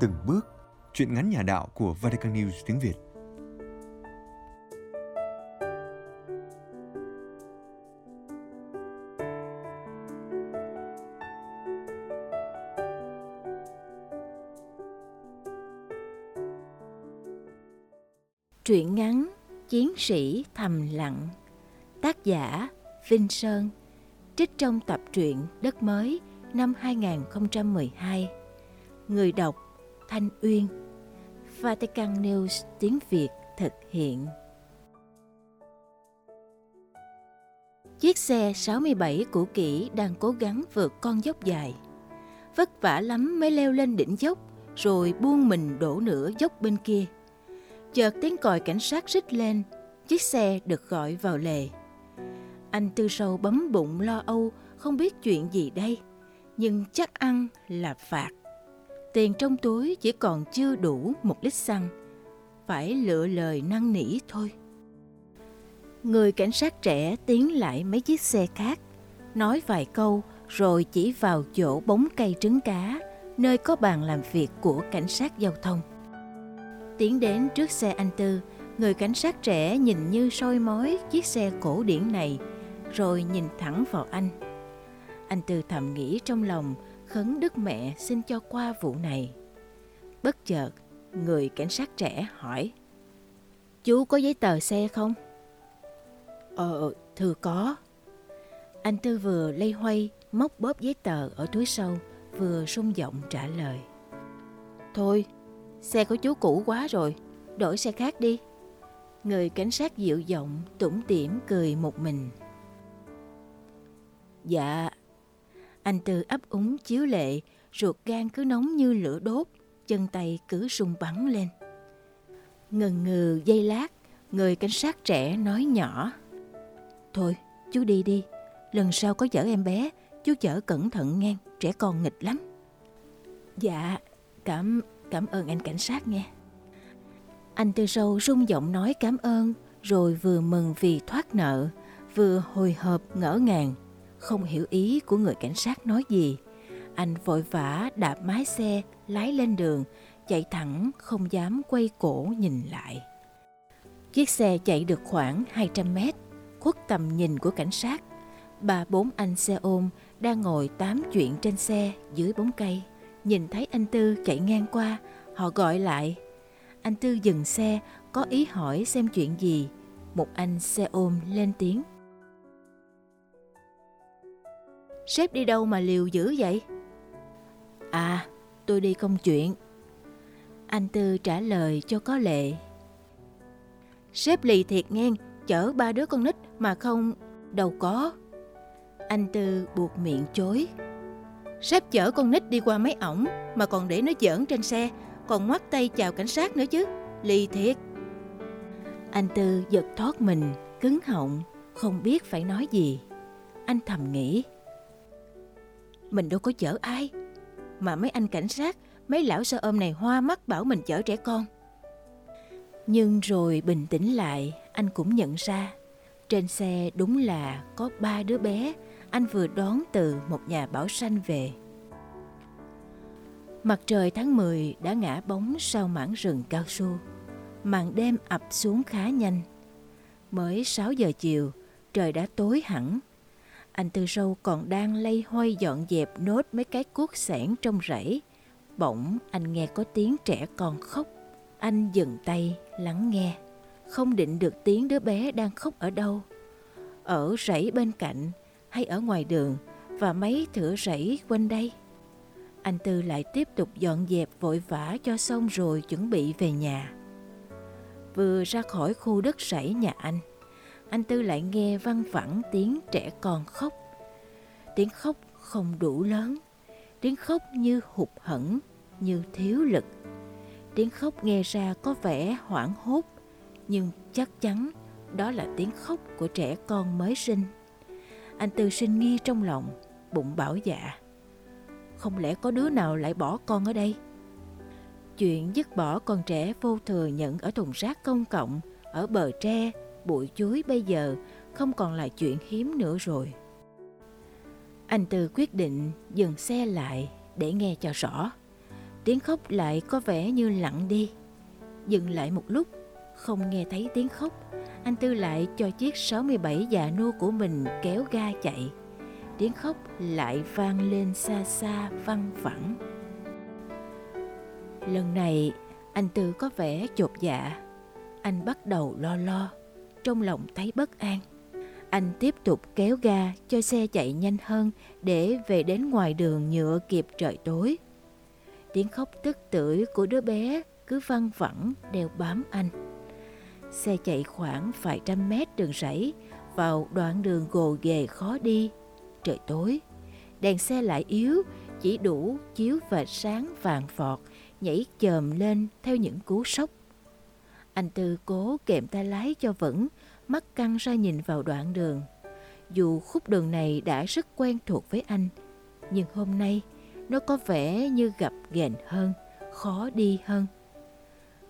Từng bước, chuyện ngắn nhà đạo của Vatican News tiếng Việt. Truyện ngắn Chiến sĩ thầm lặng. Tác giả Vinh Sơn. Trích trong tập truyện Đất mới năm 2012 Người đọc Thanh Uyên Vatican News tiếng Việt thực hiện Chiếc xe 67 cũ kỹ đang cố gắng vượt con dốc dài. Vất vả lắm mới leo lên đỉnh dốc, rồi buông mình đổ nửa dốc bên kia. Chợt tiếng còi cảnh sát rít lên, chiếc xe được gọi vào lề. Anh Tư Sâu bấm bụng lo âu, không biết chuyện gì đây, nhưng chắc ăn là phạt. Tiền trong túi chỉ còn chưa đủ một lít xăng, phải lựa lời năn nỉ thôi. Người cảnh sát trẻ tiến lại mấy chiếc xe khác, nói vài câu rồi chỉ vào chỗ bóng cây trứng cá, nơi có bàn làm việc của cảnh sát giao thông. Tiến đến trước xe anh Tư, người cảnh sát trẻ nhìn như soi mói chiếc xe cổ điển này, rồi nhìn thẳng vào anh. Anh Tư thầm nghĩ trong lòng, khấn Đức Mẹ xin cho qua vụ này. Bất chợt, người cảnh sát trẻ hỏi, Chú có giấy tờ xe không? Ờ, thưa có. Anh Tư vừa lây hoay, móc bóp giấy tờ ở túi sâu, vừa sung giọng trả lời. Thôi, xe của chú cũ quá rồi, đổi xe khác đi. Người cảnh sát dịu giọng, tủm tỉm cười một mình. Dạ. Anh Tư ấp úng chiếu lệ, ruột gan cứ nóng như lửa đốt, chân tay cứ rung bắn lên. Ngần ngừ giây lát, người cảnh sát trẻ nói nhỏ. Thôi, chú đi đi, lần sau có chở em bé, chú chở cẩn thận ngang, trẻ con nghịch lắm. Dạ, cảm cảm ơn anh cảnh sát nghe. Anh Tư Sâu rung giọng nói cảm ơn, rồi vừa mừng vì thoát nợ, vừa hồi hộp ngỡ ngàng, không hiểu ý của người cảnh sát nói gì. Anh vội vã đạp mái xe, lái lên đường, chạy thẳng không dám quay cổ nhìn lại. Chiếc xe chạy được khoảng 200 mét, khuất tầm nhìn của cảnh sát. Ba bốn anh xe ôm đang ngồi tám chuyện trên xe dưới bóng cây. Nhìn thấy anh Tư chạy ngang qua, họ gọi lại. Anh Tư dừng xe, có ý hỏi xem chuyện gì. Một anh xe ôm lên tiếng. Sếp đi đâu mà liều dữ vậy? À, tôi đi công chuyện. Anh Tư trả lời cho có lệ. Sếp lì thiệt ngang, chở ba đứa con nít mà không... đâu có. Anh Tư buộc miệng chối. Sếp chở con nít đi qua mấy ổng mà còn để nó giỡn trên xe, còn ngoắt tay chào cảnh sát nữa chứ. Lì thiệt. Anh Tư giật thoát mình, cứng họng, không biết phải nói gì. Anh thầm nghĩ. Mình đâu có chở ai, mà mấy anh cảnh sát, mấy lão sơ ôm này hoa mắt bảo mình chở trẻ con. Nhưng rồi bình tĩnh lại, anh cũng nhận ra, trên xe đúng là có ba đứa bé anh vừa đón từ một nhà bảo sanh về. Mặt trời tháng 10 đã ngã bóng sau mảng rừng cao su. Màn đêm ập xuống khá nhanh. Mới 6 giờ chiều, trời đã tối hẳn. Anh Tư Sâu còn đang lây hoay dọn dẹp nốt mấy cái cuốc sẻn trong rẫy. Bỗng anh nghe có tiếng trẻ con khóc. Anh dừng tay lắng nghe. Không định được tiếng đứa bé đang khóc ở đâu. Ở rẫy bên cạnh hay ở ngoài đường và mấy thửa rẫy quanh đây. Anh Tư lại tiếp tục dọn dẹp vội vã cho xong rồi chuẩn bị về nhà. Vừa ra khỏi khu đất rẫy nhà anh, anh Tư lại nghe văng vẳng tiếng trẻ con khóc. Tiếng khóc không đủ lớn, tiếng khóc như hụt hẫng, như thiếu lực. Tiếng khóc nghe ra có vẻ hoảng hốt, nhưng chắc chắn đó là tiếng khóc của trẻ con mới sinh. Anh Tư sinh nghi trong lòng, bụng bảo dạ. Không lẽ có đứa nào lại bỏ con ở đây? Chuyện dứt bỏ con trẻ vô thừa nhận ở thùng rác công cộng, ở bờ tre, bụi chuối bây giờ không còn là chuyện hiếm nữa rồi. Anh Tư quyết định dừng xe lại để nghe cho rõ. Tiếng khóc lại có vẻ như lặng đi. Dừng lại một lúc, không nghe thấy tiếng khóc, anh Tư lại cho chiếc 67 già nua của mình kéo ga chạy. Tiếng khóc lại vang lên xa xa văng vẳng. Lần này, anh Tư có vẻ chột dạ. Anh bắt đầu lo lo, trong lòng thấy bất an. Anh tiếp tục kéo ga cho xe chạy nhanh hơn để về đến ngoài đường nhựa kịp trời tối. Tiếng khóc tức tưởi của đứa bé cứ văng vẳng đeo bám anh. Xe chạy khoảng vài trăm mét đường rẫy vào đoạn đường gồ ghề khó đi. Trời tối, đèn xe lại yếu, chỉ đủ chiếu vệt sáng vàng phọt nhảy chồm lên theo những cú sốc. Anh Tư cố kèm tay lái cho vững, mắt căng ra nhìn vào đoạn đường. Dù khúc đường này đã rất quen thuộc với anh, nhưng hôm nay nó có vẻ như gặp ghềnh hơn, khó đi hơn.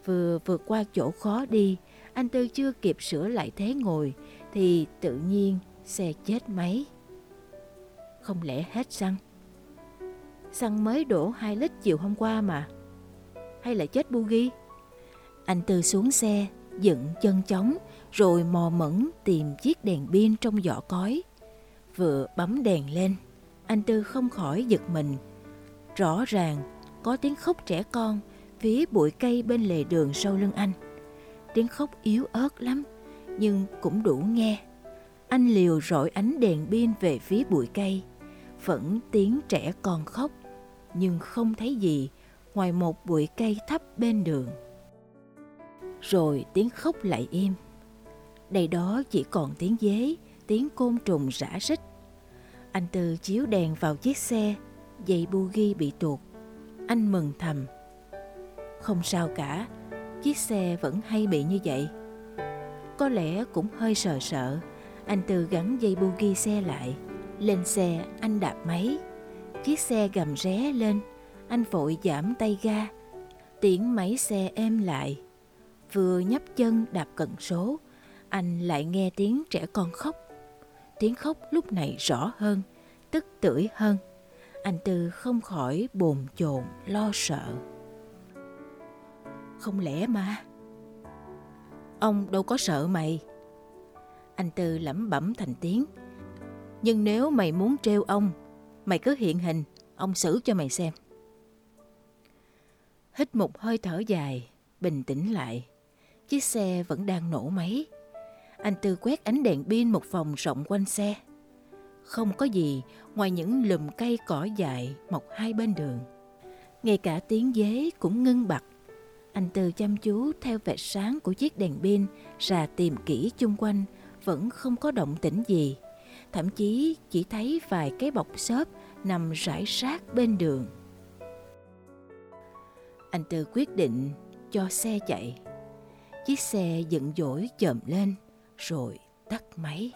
Vừa vượt qua chỗ khó đi, anh Tư chưa kịp sửa lại thế ngồi thì tự nhiên xe chết máy. Không lẽ hết xăng? Xăng mới đổ 2 lít chiều hôm qua mà. Hay là chết bugi? Anh Tư xuống xe, dựng chân chóng rồi mò mẫn tìm chiếc đèn pin trong giỏ cói. Vừa bấm đèn lên, anh Tư không khỏi giật mình. Rõ ràng có tiếng khóc trẻ con phía bụi cây bên lề đường sau lưng anh. Tiếng khóc yếu ớt lắm, nhưng cũng đủ nghe. Anh liều rọi ánh đèn pin về phía bụi cây. Vẫn tiếng trẻ con khóc, nhưng không thấy gì ngoài một bụi cây thấp bên đường. Rồi tiếng khóc lại im. Đây đó chỉ còn tiếng dế, tiếng côn trùng rã rích. Anh Tư chiếu đèn vào chiếc xe, dây bugi bị tuột. Anh mừng thầm. Không sao cả, chiếc xe vẫn hay bị như vậy. Có lẽ cũng hơi sợ sợ, anh Tư gắn dây bugi xe lại. Lên xe, anh đạp máy. Chiếc xe gầm ré lên, anh vội giảm tay ga. Tiếng máy xe êm lại. Vừa nhấp chân đạp cận số, anh lại nghe tiếng trẻ con khóc. Tiếng khóc lúc này rõ hơn, tức tưởi hơn. Anh Tư không khỏi bồn chồn lo sợ. Không lẽ mà? Ông đâu có sợ mày. Anh Tư lẩm bẩm thành tiếng. Nhưng nếu mày muốn trêu ông, mày cứ hiện hình, ông xử cho mày xem. Hít một hơi thở dài, bình tĩnh lại. Chiếc xe vẫn đang nổ máy. Anh Tư quét ánh đèn pin một vòng rộng quanh xe. Không có gì ngoài những lùm cây cỏ dại mọc hai bên đường. Ngay cả tiếng dế cũng ngưng bặt. Anh Tư chăm chú theo vệt sáng của chiếc đèn pin ra tìm kỹ chung quanh, vẫn không có động tĩnh gì. Thậm chí chỉ thấy vài cái bọc xốp nằm rải rác bên đường. Anh Tư quyết định cho xe chạy. Chiếc xe giận dỗi chồm lên rồi tắt máy.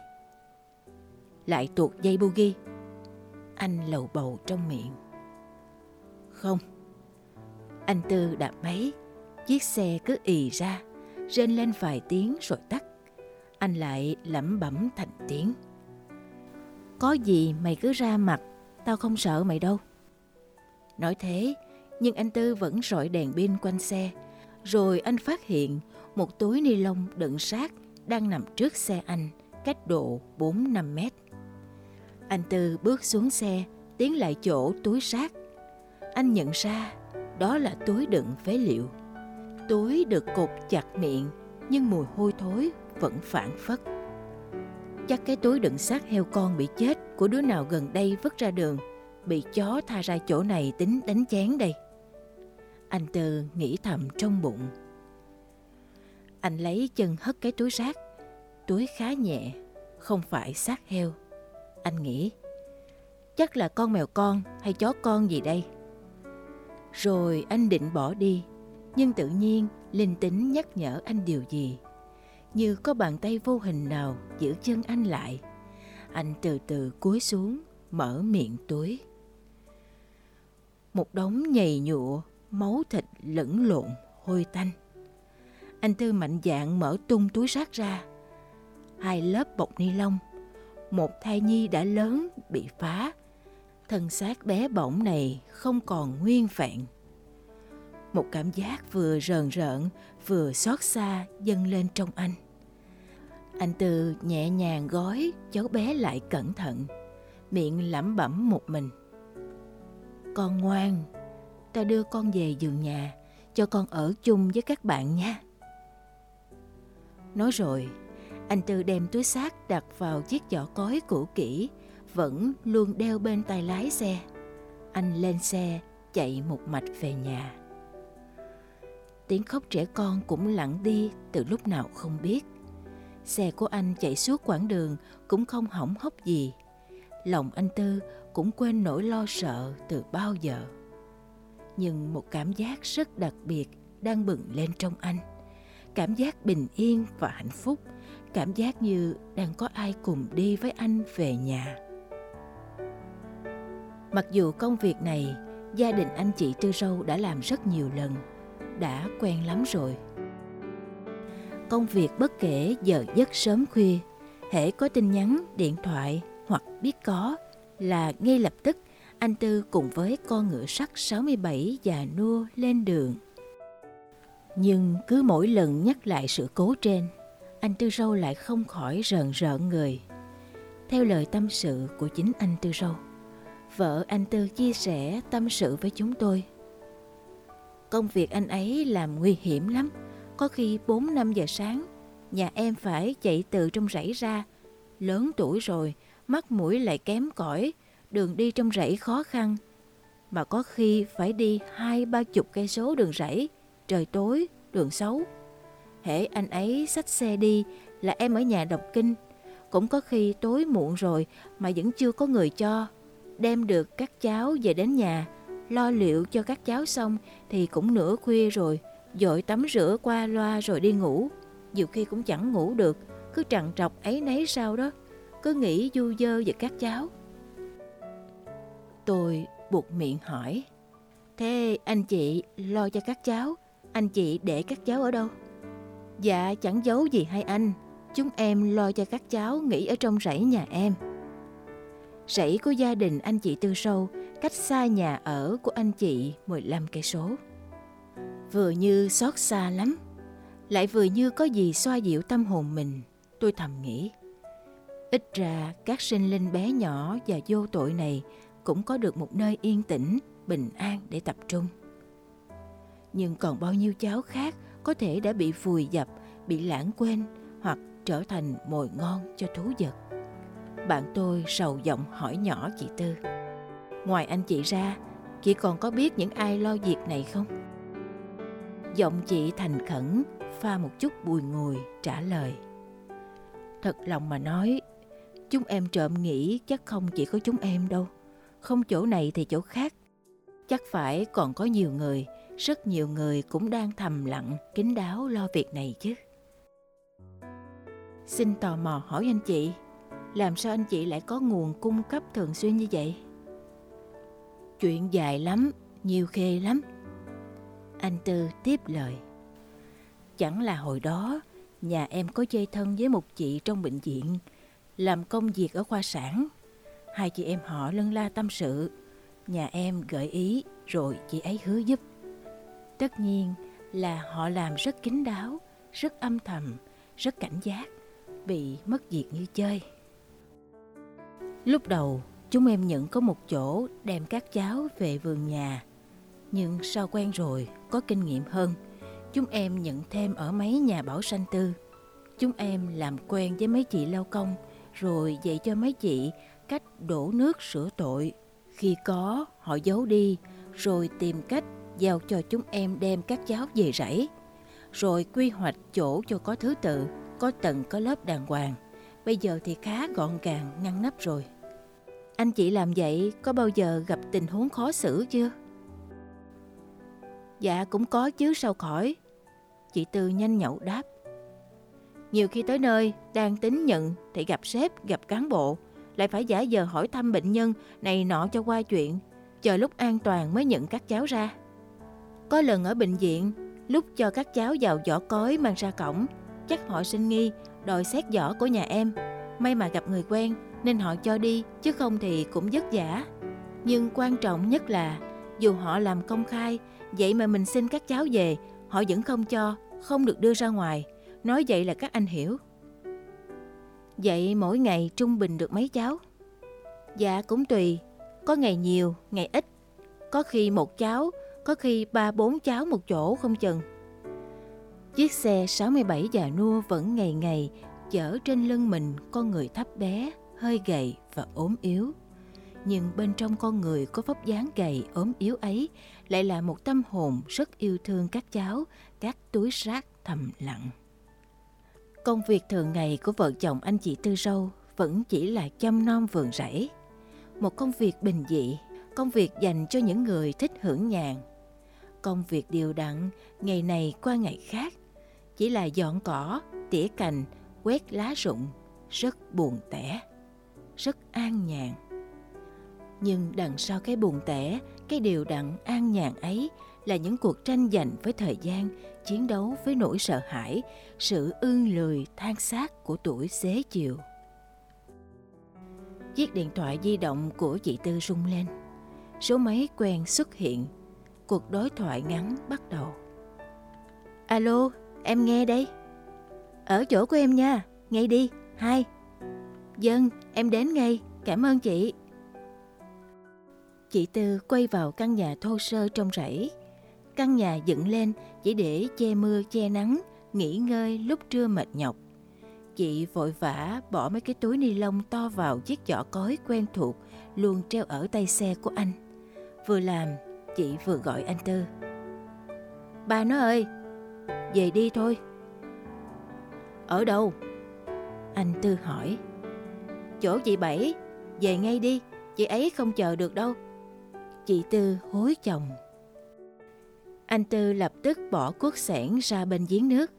Lại tuột dây bogie. Anh lầu bầu trong miệng. Không. Anh Tư đạp máy, chiếc xe cứ ì ra, rên lên vài tiếng rồi tắt. Anh lại lẩm bẩm thành tiếng. Có gì mày cứ ra mặt, tao không sợ mày đâu. Nói thế, nhưng anh Tư vẫn rọi đèn pin quanh xe. Rồi anh phát hiện một túi ni lông đựng xác đang nằm trước xe anh, cách độ 4-5 mét. Anh Tư bước xuống xe, tiến lại chỗ túi xác. Anh nhận ra đó là túi đựng phế liệu. Túi được cột chặt miệng, nhưng mùi hôi thối vẫn phản phất. Chắc cái túi đựng xác heo con bị chết của đứa nào gần đây vứt ra đường, bị chó tha ra chỗ này tính đánh chén đây. Anh Tư nghĩ thầm trong bụng. Anh lấy chân hất cái túi rác. Túi khá nhẹ, không phải xác heo. Anh nghĩ, chắc là con mèo con hay chó con gì đây. Rồi anh định bỏ đi, nhưng tự nhiên linh tính nhắc nhở anh điều gì. Như có bàn tay vô hình nào giữ chân anh lại. Anh từ từ cúi xuống, mở miệng túi. Một đống nhầy nhụa, máu thịt lẫn lộn, hôi tanh. Anh Tư mạnh dạn mở tung túi rác ra. Hai lớp bọc ni lông. Một thai nhi đã lớn bị phá. Thân xác bé bỏng này không còn nguyên vẹn. Một cảm giác vừa rờn rợn, vừa xót xa dâng lên trong anh. Anh Tư nhẹ nhàng gói cháu bé lại cẩn thận, miệng lẩm bẩm một mình. Con ngoan, ta đưa con về giường nhà, cho con ở chung với các bạn nha. Nói rồi, anh Tư đem túi xác đặt vào chiếc giỏ cối cũ kỹ, vẫn luôn đeo bên tay lái xe. Anh lên xe, chạy một mạch về nhà. Tiếng khóc trẻ con cũng lặng đi từ lúc nào không biết. Xe của anh chạy suốt quãng đường cũng không hỏng hóc gì. Lòng anh Tư cũng quên nỗi lo sợ từ bao giờ. Nhưng một cảm giác rất đặc biệt đang bừng lên trong anh. Cảm giác bình yên và hạnh phúc, cảm giác như đang có ai cùng đi với anh về nhà. Mặc dù công việc này, gia đình anh chị Tư Râu đã làm rất nhiều lần, đã quen lắm rồi công việc bất kể giờ giấc sớm khuya, hễ có tin nhắn, điện thoại hoặc biết có là ngay lập tức anh Tư cùng với con ngựa sắt 67 già nua lên đường. Nhưng cứ mỗi lần nhắc lại sự cố trên, anh Tư Râu lại không khỏi rợn rợn người. Theo lời tâm sự của chính anh Tư Râu, vợ anh Tư chia sẻ tâm sự với chúng tôi. Công việc anh ấy làm nguy hiểm lắm, có khi 4-5 giờ sáng, nhà em phải chạy từ trong rẫy ra. Lớn tuổi rồi, mắt mũi lại kém cỏi, đường đi trong rẫy khó khăn. Mà có khi phải đi hai ba chục cây số đường rẫy, trời tối, đường xấu. Hễ anh ấy xách xe đi là em ở nhà đọc kinh. Cũng có khi tối muộn rồi mà vẫn chưa có người cho. Đem được các cháu về đến nhà, lo liệu cho các cháu xong thì cũng nửa khuya rồi dội tắm rửa qua loa rồi đi ngủ. Nhiều khi cũng chẳng ngủ được, cứ trằn trọc ấy nấy sao đó, cứ nghĩ du dơ về các cháu. Tôi buộc miệng hỏi, thế anh chị lo cho các cháu, anh chị để các cháu ở đâu? Dạ chẳng giấu gì hai anh, chúng em lo cho các cháu nghỉ ở trong rẫy nhà em. Rẫy của gia đình anh chị Tư Sâu cách xa nhà ở của anh chị 15 cây số vừa như xót xa lắm lại vừa như có gì xoa dịu tâm hồn mình tôi thầm nghĩ ít ra các sinh linh bé nhỏ và vô tội này cũng có được một nơi yên tĩnh bình an để tập trung nhưng còn bao nhiêu cháu khác có thể đã bị vùi dập bị lãng quên hoặc trở thành mồi ngon cho thú vật bạn tôi sầu giọng hỏi nhỏ chị tư ngoài anh chị ra chị còn có biết những ai lo việc này không Giọng chị thành khẩn, pha một chút bùi ngùi, trả lời. Thật lòng mà nói, chúng em trộm nghĩ chắc không chỉ có chúng em đâu. Không chỗ này thì chỗ khác. Chắc phải còn có nhiều người, rất nhiều người cũng đang thầm lặng, kín đáo lo việc này chứ. Xin tò mò hỏi anh chị, làm sao anh chị lại có nguồn cung cấp thường xuyên như vậy? Chuyện dài lắm, nhiều khê lắm. Anh Tư tiếp lời. Chẳng là hồi đó, nhà em có dây thân với một chị trong bệnh viện, làm công việc ở khoa sản. Hai chị em họ lân la tâm sự, nhà em gợi ý rồi chị ấy hứa giúp. Tất nhiên là họ làm rất kín đáo, rất âm thầm, rất cảnh giác, bị mất việc như chơi. Lúc đầu, chúng em nhận có một chỗ đem các cháu về vườn nhà nhưng sau quen rồi, có kinh nghiệm hơn, chúng em nhận thêm ở mấy nhà bảo sanh tư. Chúng em làm quen với mấy chị lao công, rồi dạy cho mấy chị cách đổ nước sửa tội. Khi có, họ giấu đi, rồi tìm cách giao cho chúng em đem các cháu về rẫy. Rồi quy hoạch chỗ cho có thứ tự, có tầng có lớp đàng hoàng. Bây giờ thì khá gọn gàng, ngăn nắp rồi. Anh chị làm vậy có bao giờ gặp tình huống khó xử chưa? Dạ cũng có chứ sao khỏi. Chị Tư nhanh nhậu đáp. Nhiều khi tới nơi, đang tính nhận thì gặp sếp, gặp cán bộ, lại phải giả giờ hỏi thăm bệnh nhân này nọ cho qua chuyện, chờ lúc an toàn mới nhận các cháu ra. Có lần ở bệnh viện, lúc cho các cháu vào giỏ cối mang ra cổng, chắc họ sinh nghi, đòi xét giỏ của nhà em. May mà gặp người quen nên họ cho đi, chứ không thì cũng vất vả. Nhưng quan trọng nhất là dù họ làm công khai Vậy mà mình xin các cháu về, họ vẫn không cho, không được đưa ra ngoài. Nói vậy là các anh hiểu. Vậy mỗi ngày trung bình được mấy cháu? Dạ cũng tùy, có ngày nhiều, ngày ít. Có khi một cháu, có khi ba bốn cháu một chỗ không chừng. Chiếc xe 67 già nua vẫn ngày ngày chở trên lưng mình con người thấp bé, hơi gầy và ốm yếu. Nhưng bên trong con người có vóc dáng gầy ốm yếu ấy lại là một tâm hồn rất yêu thương các cháu, các túi rác thầm lặng. Công việc thường ngày của vợ chồng anh chị Tư Râu vẫn chỉ là chăm nom vườn rẫy. Một công việc bình dị, công việc dành cho những người thích hưởng nhàn. Công việc điều đặn, ngày này qua ngày khác, chỉ là dọn cỏ, tỉa cành, quét lá rụng, rất buồn tẻ, rất an nhàn. Nhưng đằng sau cái buồn tẻ, cái điều đặn an nhàn ấy là những cuộc tranh giành với thời gian, chiến đấu với nỗi sợ hãi, sự ương lười than xác của tuổi xế chiều. Chiếc điện thoại di động của chị Tư rung lên. Số máy quen xuất hiện. Cuộc đối thoại ngắn bắt đầu. Alo, em nghe đây. Ở chỗ của em nha, ngay đi, hai. Dân, em đến ngay, cảm ơn chị. Chị Tư quay vào căn nhà thô sơ trong rẫy. Căn nhà dựng lên chỉ để che mưa che nắng, nghỉ ngơi lúc trưa mệt nhọc. Chị vội vã bỏ mấy cái túi ni lông to vào chiếc giỏ cối quen thuộc luôn treo ở tay xe của anh. Vừa làm, chị vừa gọi anh Tư. Ba nó ơi, về đi thôi. Ở đâu? Anh Tư hỏi. Chỗ chị Bảy, về ngay đi, chị ấy không chờ được đâu. Chị Tư hối chồng. Anh Tư lập tức bỏ cuốc sẻn ra bên giếng nước,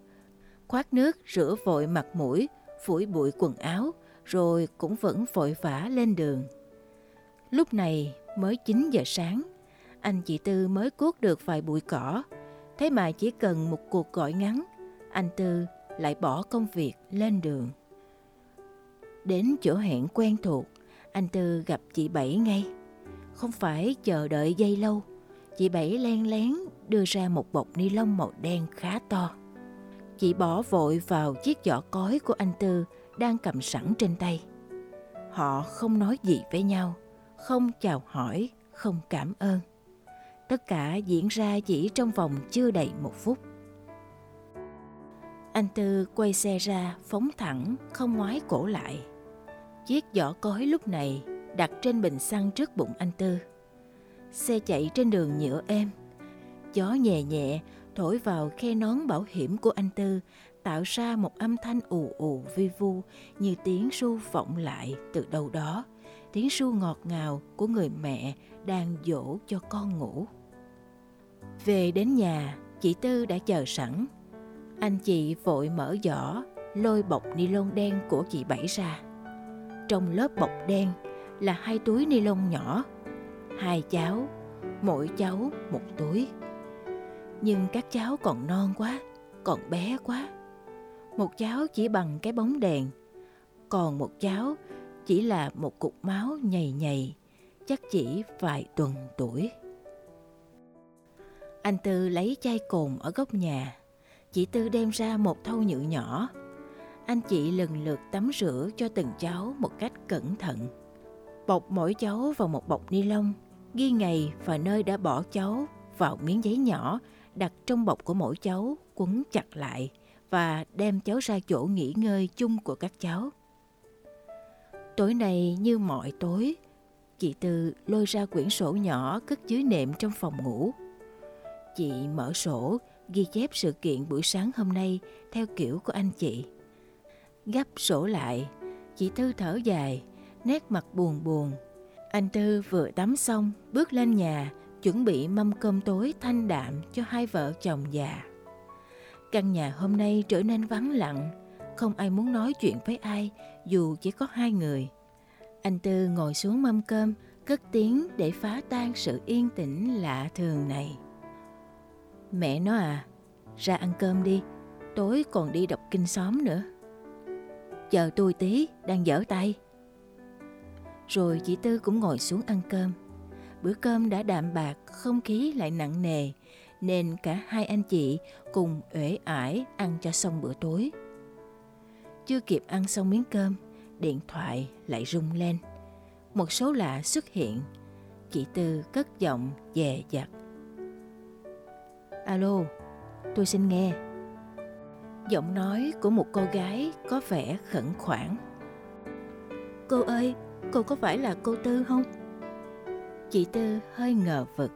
khoát nước rửa vội mặt mũi, phủi bụi quần áo, rồi cũng vẫn vội vã lên đường. Lúc này mới 9 giờ sáng, anh chị Tư mới cuốc được vài bụi cỏ, thế mà chỉ cần một cuộc gọi ngắn, anh Tư lại bỏ công việc lên đường. Đến chỗ hẹn quen thuộc, anh Tư gặp chị Bảy ngay. Không phải chờ đợi dây lâu, chị Bảy len lén đưa ra một bọc ni lông màu đen khá to. Chị bỏ vội vào chiếc giỏ cói của anh Tư đang cầm sẵn trên tay. Họ không nói gì với nhau, không chào hỏi, không cảm ơn. Tất cả diễn ra chỉ trong vòng chưa đầy một phút. Anh Tư quay xe ra, phóng thẳng, không ngoái cổ lại. Chiếc giỏ cối lúc này đặt trên bình xăng trước bụng anh Tư. Xe chạy trên đường nhựa êm. Gió nhẹ nhẹ thổi vào khe nón bảo hiểm của anh Tư tạo ra một âm thanh ù ù vi vu như tiếng ru vọng lại từ đâu đó. Tiếng ru ngọt ngào của người mẹ đang dỗ cho con ngủ. Về đến nhà, chị Tư đã chờ sẵn. Anh chị vội mở giỏ, lôi bọc ni lông đen của chị Bảy ra. Trong lớp bọc đen là hai túi ni lông nhỏ. Hai cháu, mỗi cháu một túi. Nhưng các cháu còn non quá, còn bé quá. Một cháu chỉ bằng cái bóng đèn, còn một cháu chỉ là một cục máu nhầy nhầy, chắc chỉ vài tuần tuổi. Anh Tư lấy chai cồn ở góc nhà. Chị Tư đem ra một thau nhựa nhỏ. Anh chị lần lượt tắm rửa cho từng cháu một cách cẩn thận. Bọc mỗi cháu vào một bọc ni lông, ghi ngày và nơi đã bỏ cháu vào miếng giấy nhỏ đặt trong bọc của mỗi cháu quấn chặt lại và đem cháu ra chỗ nghỉ ngơi chung của các cháu. Tối nay như mọi tối, chị Tư lôi ra quyển sổ nhỏ cất dưới nệm trong phòng ngủ. Chị mở sổ, ghi chép sự kiện buổi sáng hôm nay theo kiểu của anh chị. Gấp sổ lại, chị Tư thở dài, nét mặt buồn buồn. Anh Tư vừa tắm xong, bước lên nhà, chuẩn bị mâm cơm tối thanh đạm cho hai vợ chồng già. Căn nhà hôm nay trở nên vắng lặng, không ai muốn nói chuyện với ai dù chỉ có hai người. Anh Tư ngồi xuống mâm cơm, cất tiếng để phá tan sự yên tĩnh lạ thường này. Mẹ nó à, ra ăn cơm đi, tối còn đi đọc kinh xóm nữa. Chờ tôi tí, đang dở tay. Rồi chị Tư cũng ngồi xuống ăn cơm. Bữa cơm đã đạm bạc, không khí lại nặng nề, nên cả hai anh chị cùng uể ải ăn cho xong bữa tối. Chưa kịp ăn xong miếng cơm, điện thoại lại rung lên. Một số lạ xuất hiện. Chị Tư cất giọng dè dặt. Alo, tôi xin nghe. Giọng nói của một cô gái có vẻ khẩn khoản. Cô ơi, cô có phải là cô Tư không? Chị Tư hơi ngờ vực.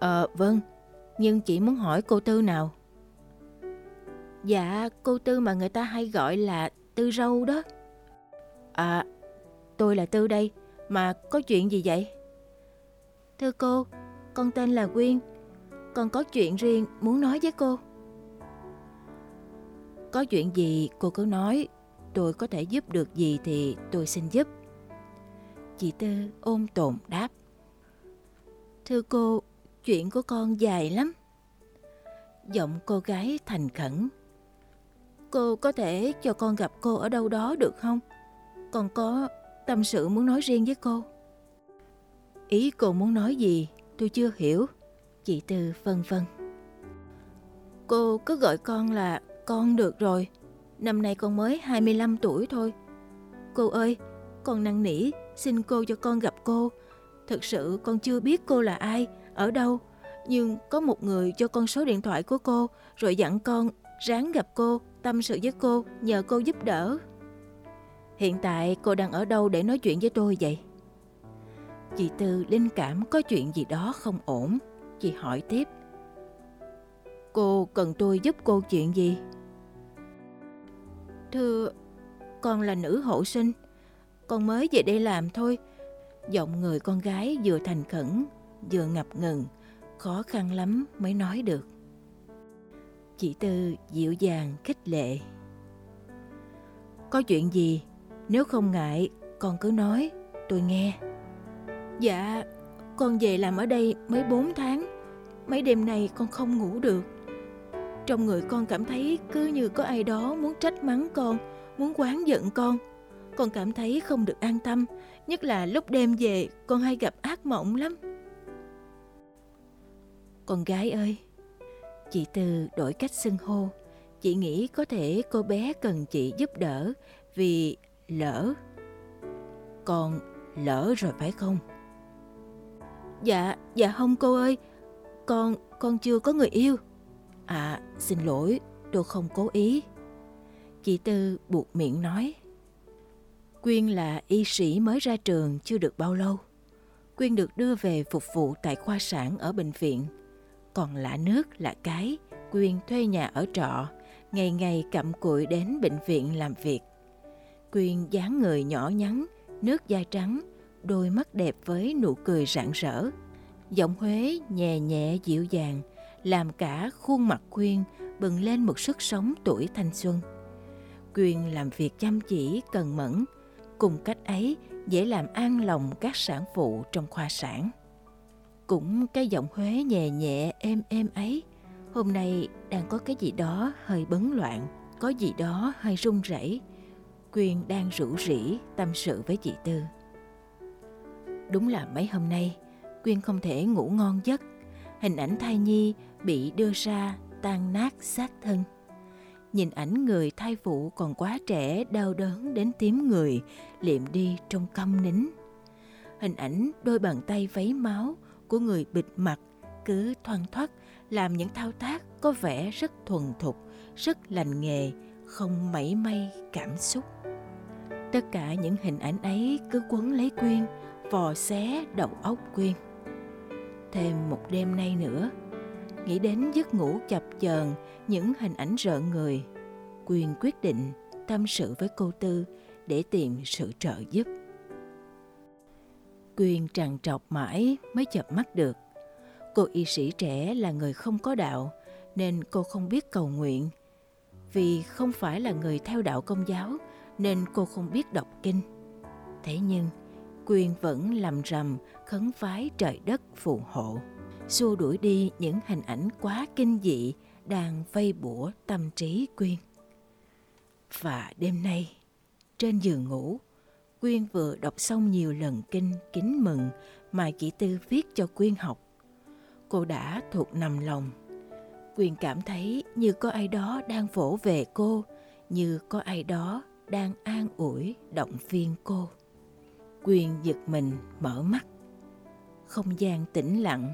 Ờ, vâng, nhưng chị muốn hỏi cô Tư nào? Dạ, cô Tư mà người ta hay gọi là Tư Râu đó. À, tôi là Tư đây, mà có chuyện gì vậy? Thưa cô, con tên là Quyên, con có chuyện riêng muốn nói với cô. Có chuyện gì cô cứ nói, tôi có thể giúp được gì thì tôi xin giúp. Chị Tư ôm tồn đáp. Thưa cô, chuyện của con dài lắm. Giọng cô gái thành khẩn. Cô có thể cho con gặp cô ở đâu đó được không? Con có tâm sự muốn nói riêng với cô. Ý cô muốn nói gì tôi chưa hiểu. Chị Tư phân vân. Cô cứ gọi con là con được rồi. Năm nay con mới 25 tuổi thôi. Cô ơi, con năn nỉ xin cô cho con gặp cô. Thực sự con chưa biết cô là ai, ở đâu. Nhưng có một người cho con số điện thoại của cô rồi dặn con ráng gặp cô, tâm sự với cô, nhờ cô giúp đỡ. Hiện tại cô đang ở đâu để nói chuyện với tôi vậy? Chị Tư linh cảm có chuyện gì đó không ổn. Chị hỏi tiếp. Cô cần tôi giúp cô chuyện gì? Thưa, con là nữ hộ sinh. Con mới về đây làm thôi. Giọng người con gái vừa thành khẩn, vừa ngập ngừng, khó khăn lắm mới nói được. Chị Tư dịu dàng khích lệ. Có chuyện gì, nếu không ngại, con cứ nói, tôi nghe. Dạ, con về làm ở đây mới 4 tháng. Mấy đêm nay con không ngủ được. Trong người con cảm thấy cứ như có ai đó muốn trách mắng con, muốn quán giận con. Con cảm thấy không được an tâm, nhất là lúc đêm về con hay gặp ác mộng lắm. Con gái ơi, chị Tư đổi cách xưng hô. Chị nghĩ có thể cô bé cần chị giúp đỡ vì lỡ. còn lỡ rồi phải không? Dạ, dạ không cô ơi. Con, con chưa có người yêu. À, xin lỗi, tôi không cố ý. Chị Tư buộc miệng nói. Quyên là y sĩ mới ra trường chưa được bao lâu. Quyên được đưa về phục vụ tại khoa sản ở bệnh viện. Còn lạ nước lạ cái, Quyên thuê nhà ở trọ, ngày ngày cặm cụi đến bệnh viện làm việc. Quyên dáng người nhỏ nhắn, nước da trắng, đôi mắt đẹp với nụ cười rạng rỡ. Giọng Huế nhẹ nhẹ dịu dàng, làm cả khuôn mặt Quyên bừng lên một sức sống tuổi thanh xuân. Quyên làm việc chăm chỉ, cần mẫn, cùng cách ấy dễ làm an lòng các sản phụ trong khoa sản. Cũng cái giọng Huế nhẹ nhẹ êm êm ấy, hôm nay đang có cái gì đó hơi bấn loạn, có gì đó hơi run rẩy. Quyên đang rủ rỉ tâm sự với chị Tư. Đúng là mấy hôm nay, Quyên không thể ngủ ngon giấc. Hình ảnh thai nhi bị đưa ra tan nát xác thân. Nhìn ảnh người thai phụ còn quá trẻ đau đớn đến tím người, liệm đi trong câm nín. Hình ảnh đôi bàn tay vấy máu của người bịt mặt cứ thoăn thoắt làm những thao tác có vẻ rất thuần thục, rất lành nghề, không mảy may cảm xúc. Tất cả những hình ảnh ấy cứ quấn lấy Quyên, vò xé đầu óc Quyên. Thêm một đêm nay nữa, nghĩ đến giấc ngủ chập chờn những hình ảnh rợn người, Quyên quyết định tâm sự với cô Tư để tìm sự trợ giúp. Quyên trằn trọc mãi mới chập mắt được. Cô y sĩ trẻ là người không có đạo nên cô không biết cầu nguyện. Vì không phải là người theo đạo công giáo nên cô không biết đọc kinh. Thế nhưng, Quyên vẫn lầm rầm khấn vái trời đất phù hộ, xua đuổi đi những hình ảnh quá kinh dị đang vây bủa tâm trí Quyên. Và đêm nay, trên giường ngủ, Quyên vừa đọc xong nhiều lần kinh kính mừng mà chị Tư viết cho Quyên học. cô đã thuộc nằm lòng. Quyên cảm thấy như có ai đó đang vỗ về cô, như có ai đó đang an ủi động viên cô. Quyên giật mình mở mắt. Không gian tĩnh lặng.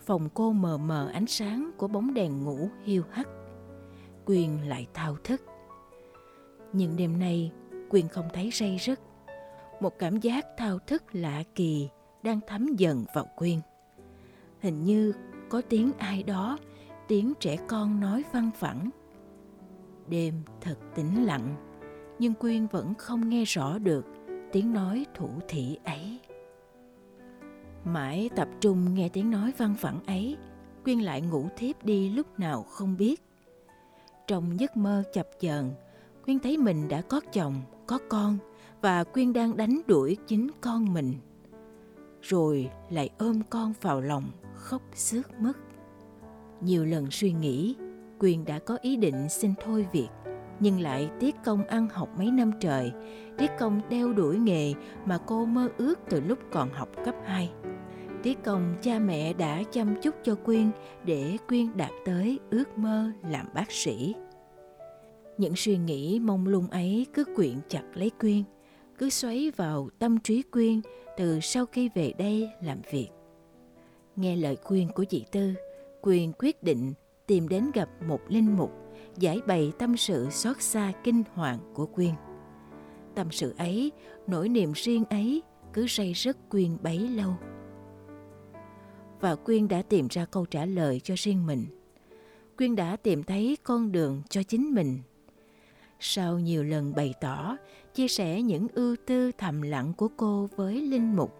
Phòng cô mờ mờ ánh sáng của bóng đèn ngủ hiu hắt. Quyên lại thao thức. Nhưng đêm nay Quyên không thấy say giấc. Một cảm giác thao thức lạ kỳ đang thấm dần vào Quyên. Hình như có tiếng ai đó, tiếng trẻ con nói văng vẳng. Đêm thật tĩnh lặng, nhưng Quyên vẫn không nghe rõ được tiếng nói thủ thị ấy. Mãi tập trung nghe tiếng nói văng vẳng ấy, Quyên lại ngủ thiếp đi lúc nào không biết. Trong giấc mơ chập chờn, Quyên thấy mình đã có chồng, có con và Quyên đang đánh đuổi chính con mình. Rồi lại ôm con vào lòng khóc sướt mất. Nhiều lần suy nghĩ, Quyên đã có ý định xin thôi việc, nhưng lại tiếc công ăn học mấy năm trời, tiếc công đeo đuổi nghề mà cô mơ ước từ lúc còn học cấp 2. Tiếc công cha mẹ đã chăm chút cho Quyên để Quyên đạt tới ước mơ làm bác sĩ. Những suy nghĩ mông lung ấy cứ quyện chặt lấy Quyên, cứ xoáy vào tâm trí Quyên từ sau khi về đây làm việc. Nghe lời khuyên của chị Tư, Quyên quyết định tìm đến gặp một linh mục giải bày tâm sự xót xa kinh hoàng của Quyên. Tâm sự ấy, nỗi niềm riêng ấy cứ say rất Quyên bấy lâu. Và Quyên đã tìm ra câu trả lời cho riêng mình. Quyên đã tìm thấy con đường cho chính mình sau nhiều lần bày tỏ, chia sẻ những ưu tư thầm lặng của cô với Linh Mục.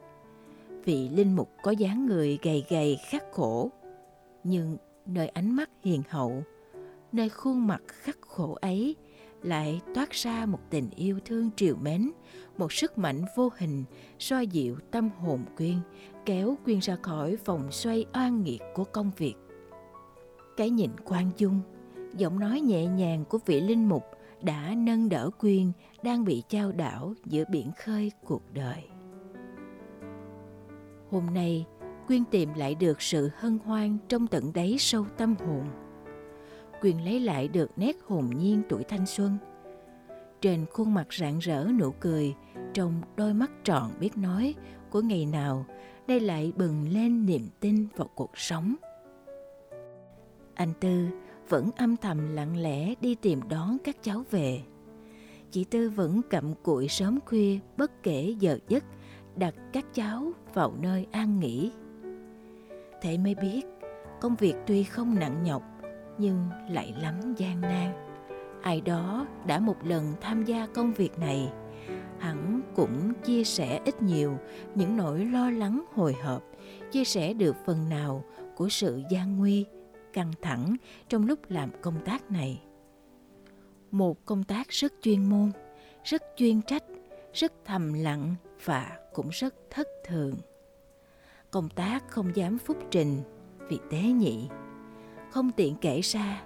Vị Linh Mục có dáng người gầy gầy khắc khổ, nhưng nơi ánh mắt hiền hậu, nơi khuôn mặt khắc khổ ấy lại toát ra một tình yêu thương triều mến, một sức mạnh vô hình soi dịu tâm hồn Quyên, kéo Quyên ra khỏi vòng xoay oan nghiệt của công việc. Cái nhìn quan dung, giọng nói nhẹ nhàng của vị linh mục đã nâng đỡ Quyên đang bị trao đảo giữa biển khơi cuộc đời. Hôm nay, Quyên tìm lại được sự hân hoan trong tận đáy sâu tâm hồn. Quyên lấy lại được nét hồn nhiên tuổi thanh xuân. Trên khuôn mặt rạng rỡ nụ cười, trong đôi mắt tròn biết nói của ngày nào, đây lại bừng lên niềm tin vào cuộc sống. Anh Tư vẫn âm thầm lặng lẽ đi tìm đón các cháu về. Chị Tư vẫn cặm cụi sớm khuya bất kể giờ giấc đặt các cháu vào nơi an nghỉ. Thế mới biết công việc tuy không nặng nhọc nhưng lại lắm gian nan. Ai đó đã một lần tham gia công việc này hẳn cũng chia sẻ ít nhiều những nỗi lo lắng hồi hộp, chia sẻ được phần nào của sự gian nguy căng thẳng trong lúc làm công tác này. Một công tác rất chuyên môn, rất chuyên trách, rất thầm lặng và cũng rất thất thường. Công tác không dám phúc trình vì tế nhị. Không tiện kể ra,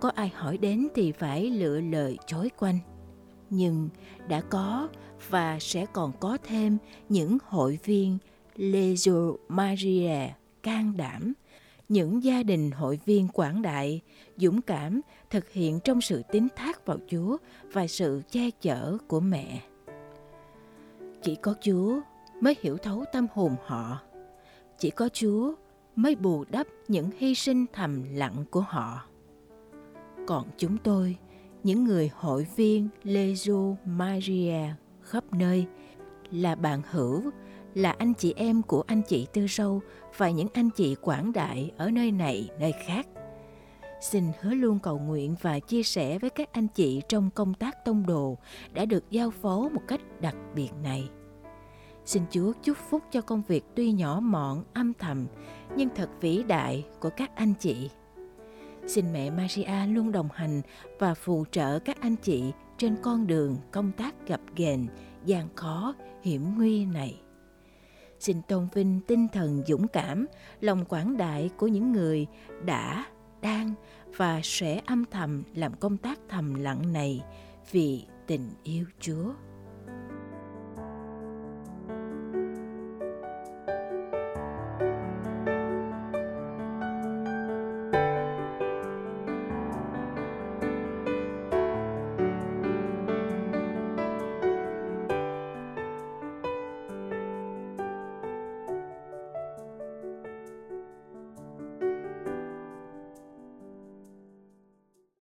có ai hỏi đến thì phải lựa lời chối quanh. Nhưng đã có và sẽ còn có thêm những hội viên Legio Maria can đảm những gia đình hội viên quảng đại, dũng cảm thực hiện trong sự tín thác vào Chúa và sự che chở của mẹ. Chỉ có Chúa mới hiểu thấu tâm hồn họ. Chỉ có Chúa mới bù đắp những hy sinh thầm lặng của họ. Còn chúng tôi, những người hội viên Lezo Maria khắp nơi, là bạn hữu là anh chị em của anh chị Tư Sâu và những anh chị quảng đại ở nơi này, nơi khác. Xin hứa luôn cầu nguyện và chia sẻ với các anh chị trong công tác tông đồ đã được giao phó một cách đặc biệt này. Xin Chúa chúc phúc cho công việc tuy nhỏ mọn, âm thầm, nhưng thật vĩ đại của các anh chị. Xin mẹ Maria luôn đồng hành và phù trợ các anh chị trên con đường công tác gặp ghềnh, gian khó, hiểm nguy này xin tôn vinh tinh thần dũng cảm, lòng quảng đại của những người đã, đang và sẽ âm thầm làm công tác thầm lặng này vì tình yêu Chúa.